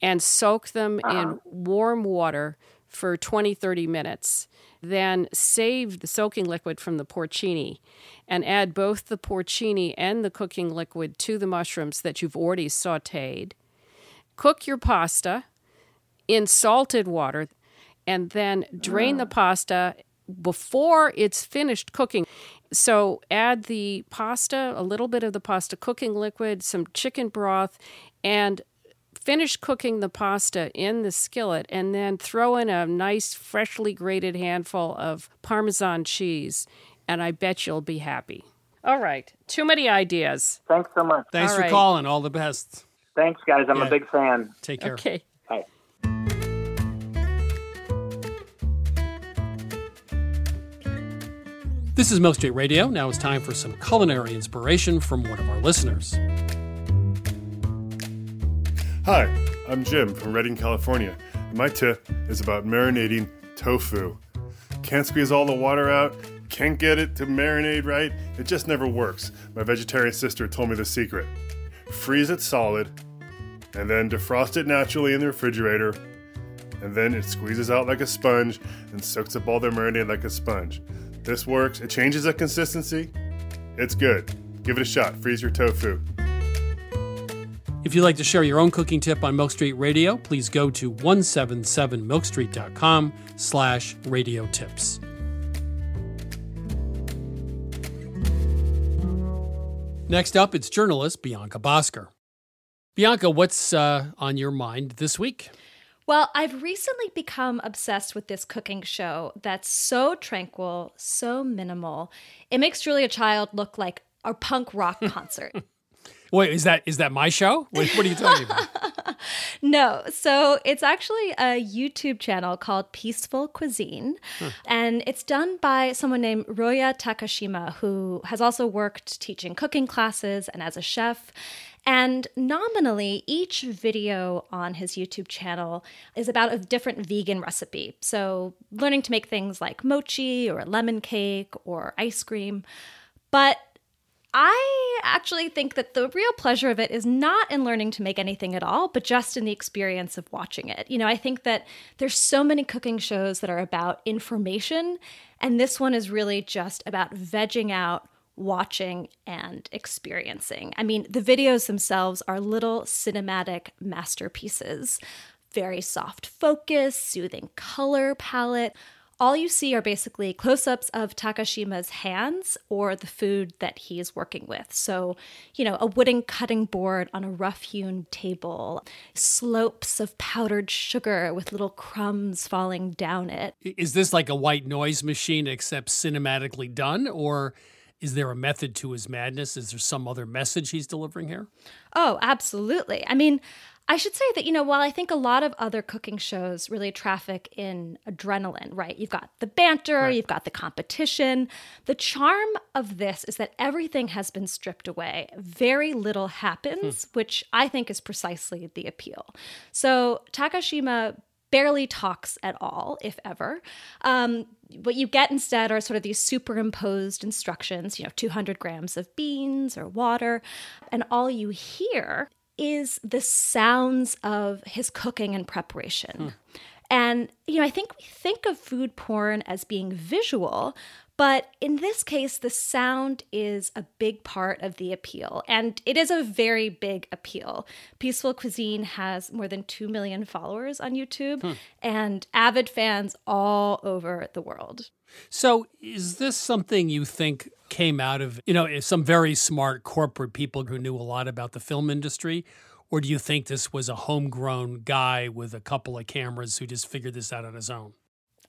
[SPEAKER 5] and soak them uh-huh. in warm water for 20 30 minutes. Then save the soaking liquid from the porcini and add both the porcini and the cooking liquid to the mushrooms that you've already sauteed. Cook your pasta in salted water and then drain the ah. pasta before it's finished cooking. So add the pasta, a little bit of the pasta cooking liquid, some chicken broth, and finish cooking the pasta in the skillet and then throw in a nice freshly grated handful of parmesan cheese and I bet you'll be happy. All right, too many ideas.
[SPEAKER 12] Thanks so much.
[SPEAKER 2] Thanks
[SPEAKER 5] All
[SPEAKER 2] for
[SPEAKER 5] right.
[SPEAKER 2] calling. All the best.
[SPEAKER 12] Thanks, guys. I'm
[SPEAKER 2] Yeah.
[SPEAKER 12] a big fan.
[SPEAKER 2] Take care.
[SPEAKER 5] Okay.
[SPEAKER 12] Bye.
[SPEAKER 2] This is Milk Street Radio. Now it's time for some culinary inspiration from one of our listeners.
[SPEAKER 13] Hi, I'm Jim from Redding, California. My tip is about marinating tofu. Can't squeeze all the water out, can't get it to marinate right, it just never works. My vegetarian sister told me the secret. Freeze it solid, and then defrost it naturally in the refrigerator, and then it squeezes out like a sponge and soaks up all the marinade like a sponge. This works, it changes the consistency. It's good. Give it a shot. Freeze your tofu.
[SPEAKER 2] If you'd like to share your own cooking tip on Milk Street Radio, please go to 177milkstreet.com slash radio tips. Next up, it's journalist Bianca Bosker. Bianca, what's uh, on your mind this week?
[SPEAKER 14] Well, I've recently become obsessed with this cooking show that's so tranquil, so minimal. It makes Julia Child look like a punk rock concert. (laughs)
[SPEAKER 2] Wait, is that is that my show? What, what are you talking about? (laughs)
[SPEAKER 14] no, so it's actually a YouTube channel called Peaceful Cuisine,
[SPEAKER 2] Huh.
[SPEAKER 14] and it's done by someone named Ryoya Takashima, who has also worked teaching cooking classes and as a chef. And nominally, each video on his YouTube channel is about a different vegan recipe. So, learning to make things like mochi or lemon cake or ice cream. But I actually think that the real pleasure of it is not in learning to make anything at all, but just in the experience of watching it. You know, I think that there's so many cooking shows that are about information, and this one is really just about vegging out, watching, and experiencing. I mean, the videos themselves are little cinematic masterpieces. Very soft focus, soothing color palette. All you see are basically close ups of Takashima's hands or the food that he is working with. So, you know, a wooden cutting board on a rough hewn table, slopes of powdered sugar with little crumbs falling down it.
[SPEAKER 2] Is this like a white noise machine except cinematically done, or is there a method to his madness? Is there some other message he's delivering here?
[SPEAKER 14] Oh, absolutely. I mean, I should say that, you know, while I think a lot of other cooking shows really traffic in adrenaline, right? You've got the banter, you've got the competition. The charm of this is that everything has been stripped away. Very little happens, which I think is precisely the appeal. So Takashima barely talks at all, if ever. Um, what you get instead are sort of these superimposed instructions, you know, 200 grams of beans or water. And all you hear is the sounds of his cooking and preparation. Hmm. And, you know, I think we think of food porn as being visual, but in this case, the sound is a big part of the appeal. And it is a very big appeal. Peaceful Cuisine has more than 2 million followers on YouTube
[SPEAKER 2] Hmm.
[SPEAKER 14] and avid fans all over the world.
[SPEAKER 2] So, is this something you think came out of, you know, some very smart corporate people who knew a lot about the film industry? Or do you think this was a homegrown guy with a couple of cameras who just figured this out on his own?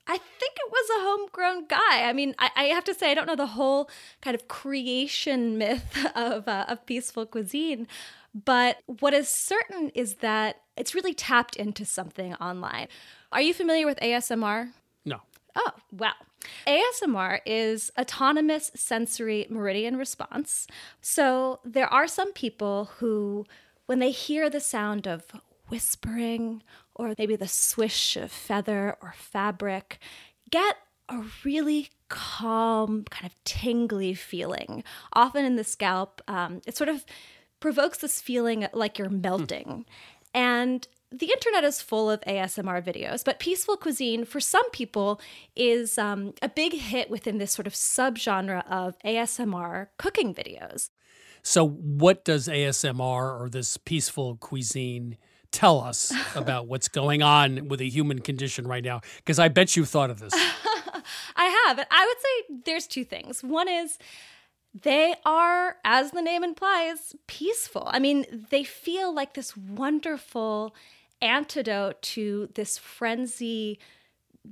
[SPEAKER 14] I think it was a homegrown guy. I mean, I, I have to say, I don't know the whole kind of creation (laughs) myth of, uh, of peaceful cuisine, but what is certain is that it's really tapped into something online. Are you familiar with ASMR?
[SPEAKER 2] No.
[SPEAKER 14] Oh, well. ASMR is autonomous sensory meridian response. So there are some people who, when they hear the sound of whispering or maybe the swish of feather or fabric, get a really calm, kind of tingly feeling, often in the scalp. Um, it sort of provokes this feeling like you're melting. And the internet is full of ASMR videos, but Peaceful Cuisine, for some people, is um, a big hit within this sort of subgenre of ASMR cooking videos.
[SPEAKER 2] So, what does ASMR or this peaceful cuisine tell us about what's going on with the human condition right now? Because I bet you thought of this. (laughs)
[SPEAKER 14] I have. I would say there's two things. One is they are, as the name implies, peaceful. I mean, they feel like this wonderful antidote to this frenzy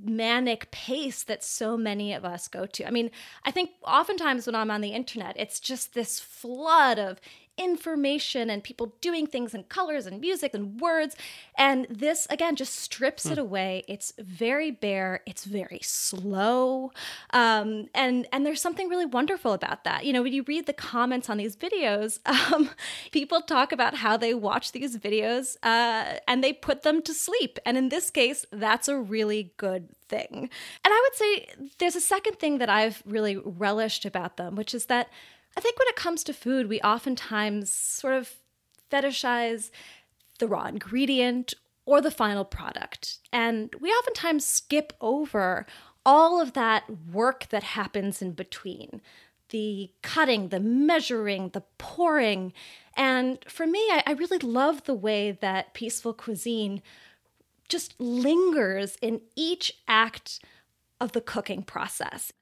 [SPEAKER 14] manic pace that so many of us go to. I mean, I think oftentimes when I'm on the internet, it's just this flood of information and people doing things in colors and music and words. And this, again, just strips it
[SPEAKER 15] Hmm.
[SPEAKER 14] away. It's very bare, it's very slow. Um, and, and there's something really wonderful about that. You know, when you read the comments on these videos, (laughs) um, people talk about how they watch these videos uh, and they put them to sleep. And in this case, that's a really good thing. And I would say there's a second thing that I've really relished about them, which is that I think when it comes to food, we oftentimes sort of fetishize the raw ingredient or the final product. And we oftentimes skip over all of that work that happens in between the cutting, the measuring, the pouring. And for me, I, I really love the way that Peaceful Cuisine just lingers in each act of the cooking process.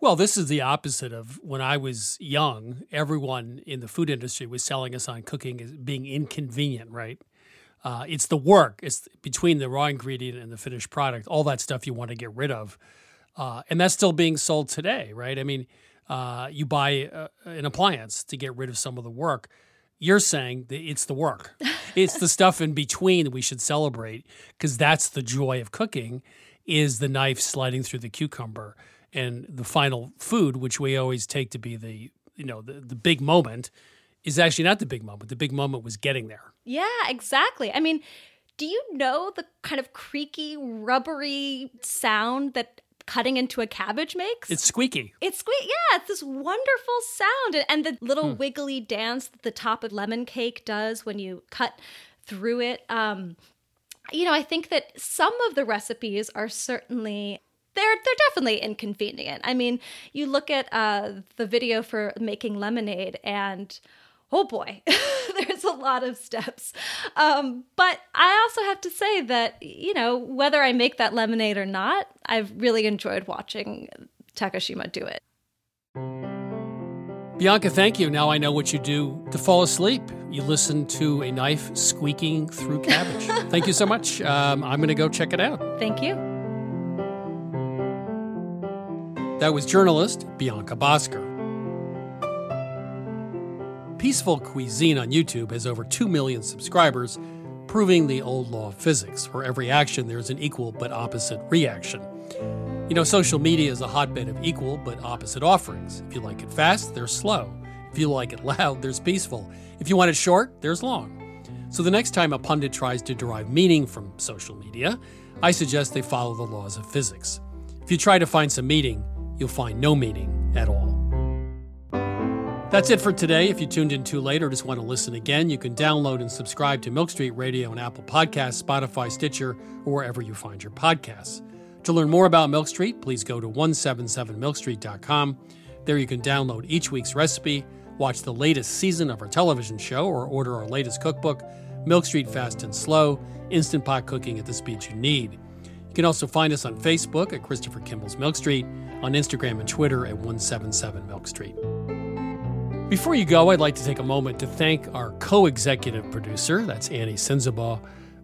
[SPEAKER 2] Well, this is the opposite of when I was young. Everyone in the food industry was selling us on cooking as being inconvenient, right? Uh, it's the work. It's between the raw ingredient and the finished product. All that stuff you want to get rid of, uh, and that's still being sold today, right? I mean, uh, you buy uh, an appliance to get rid of some of the work. You're saying that it's the work. (laughs) it's the stuff in between that we should celebrate because that's the joy of cooking. Is the knife sliding through the cucumber and the final food, which we always take to be the you know the, the big moment, is actually not the big moment. The big moment was getting there.
[SPEAKER 14] Yeah, exactly. I mean, do you know the kind of creaky, rubbery sound that cutting into a cabbage makes?
[SPEAKER 2] It's squeaky.
[SPEAKER 14] It's squeak. Yeah, it's this wonderful sound, and, and the little
[SPEAKER 2] Hmm.
[SPEAKER 14] wiggly dance that the top of lemon cake does when you cut through it. Um, you know, I think that some of the recipes are certainly they're they're definitely inconvenient. I mean, you look at uh, the video for making lemonade, and oh boy, (laughs) there's a lot of steps. Um, but I also have to say that you know whether I make that lemonade or not, I've really enjoyed watching Takashima do it.
[SPEAKER 2] Bianca, thank you. Now I know what you do to fall asleep. You listen to a knife squeaking through cabbage. (laughs) thank you so much. Um, I'm going to go check it out.
[SPEAKER 14] Thank you.
[SPEAKER 2] That was journalist Bianca Bosker. Peaceful Cuisine on YouTube has over 2 million subscribers, proving the old law of physics. For every action, there's an equal but opposite reaction. You know, social media is a hotbed of equal but opposite offerings. If you like it fast, there's slow. If you like it loud, there's peaceful. If you want it short, there's long. So the next time a pundit tries to derive meaning from social media, I suggest they follow the laws of physics. If you try to find some meaning, you'll find no meaning at all. That's it for today. If you tuned in too late or just want to listen again, you can download and subscribe to Milk Street Radio on Apple Podcasts, Spotify, Stitcher, or wherever you find your podcasts. To learn more about Milk Street, please go to 177milkstreet.com. There you can download each week's recipe, watch the latest season of our television show, or order our latest cookbook, Milk Street Fast and Slow Instant Pot Cooking at the Speed You Need. You can also find us on Facebook at Christopher Kimball's Milk Street, on Instagram and Twitter at 177 Milk Street. Before you go, I'd like to take a moment to thank our co executive producer, that's Annie Sinsabaugh,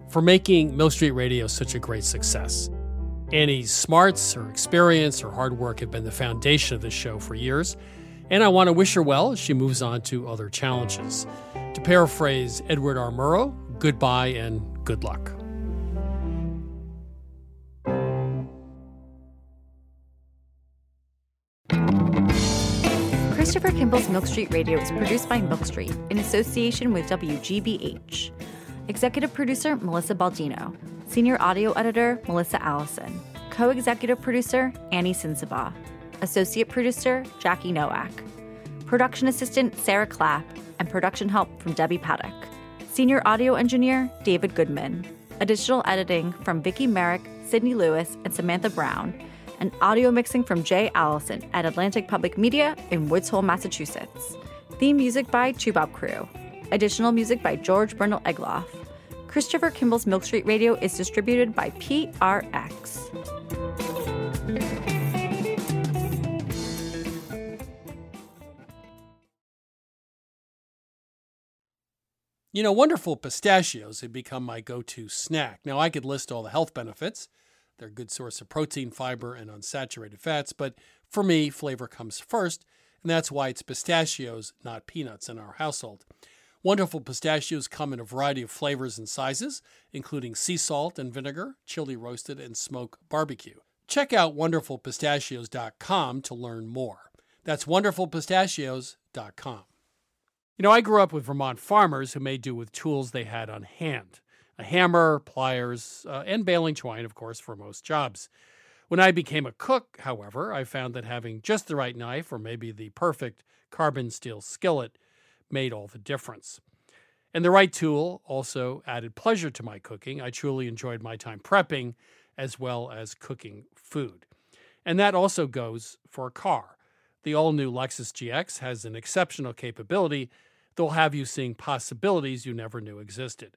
[SPEAKER 2] for making Milk Street Radio such a great success. Annie's smarts, her experience, her hard work have been the foundation of this show for years, and I want to wish her well as she moves on to other challenges. To paraphrase Edward R. Murrow, goodbye and good luck.
[SPEAKER 15] Christopher Kimball's Milk Street Radio is produced by Milk Street in association with WGBH. Executive producer Melissa Baldino. Senior audio editor Melissa Allison. Co executive producer Annie Sinsabaugh. Associate producer Jackie Nowak. Production assistant Sarah Clapp. And production help from Debbie Paddock. Senior audio engineer David Goodman. Additional editing from Vicki Merrick, Sydney Lewis, and Samantha Brown and audio mixing from Jay Allison at Atlantic Public Media in Woods Hole, Massachusetts. Theme music by Toubab Krewe. Additional music by George Brandl Egloff. Christopher Kimball's Milk Street Radio is distributed by PRX.
[SPEAKER 2] You know, wonderful pistachios have become my go to snack. Now, I could list all the health benefits. They're a good source of protein, fiber, and unsaturated fats, but for me, flavor comes first, and that's why it's pistachios, not peanuts, in our household. Wonderful pistachios come in a variety of flavors and sizes, including sea salt and vinegar, chili roasted, and smoke barbecue. Check out wonderfulpistachios.com to learn more. That's wonderfulpistachios.com. You know, I grew up with Vermont farmers who made do with tools they had on hand a hammer, pliers, uh, and baling twine, of course, for most jobs. When I became a cook, however, I found that having just the right knife or maybe the perfect carbon steel skillet made all the difference. And the right tool also added pleasure to my cooking. I truly enjoyed my time prepping as well as cooking food. And that also goes for a car. The all new Lexus GX has an exceptional capability that will have you seeing possibilities you never knew existed.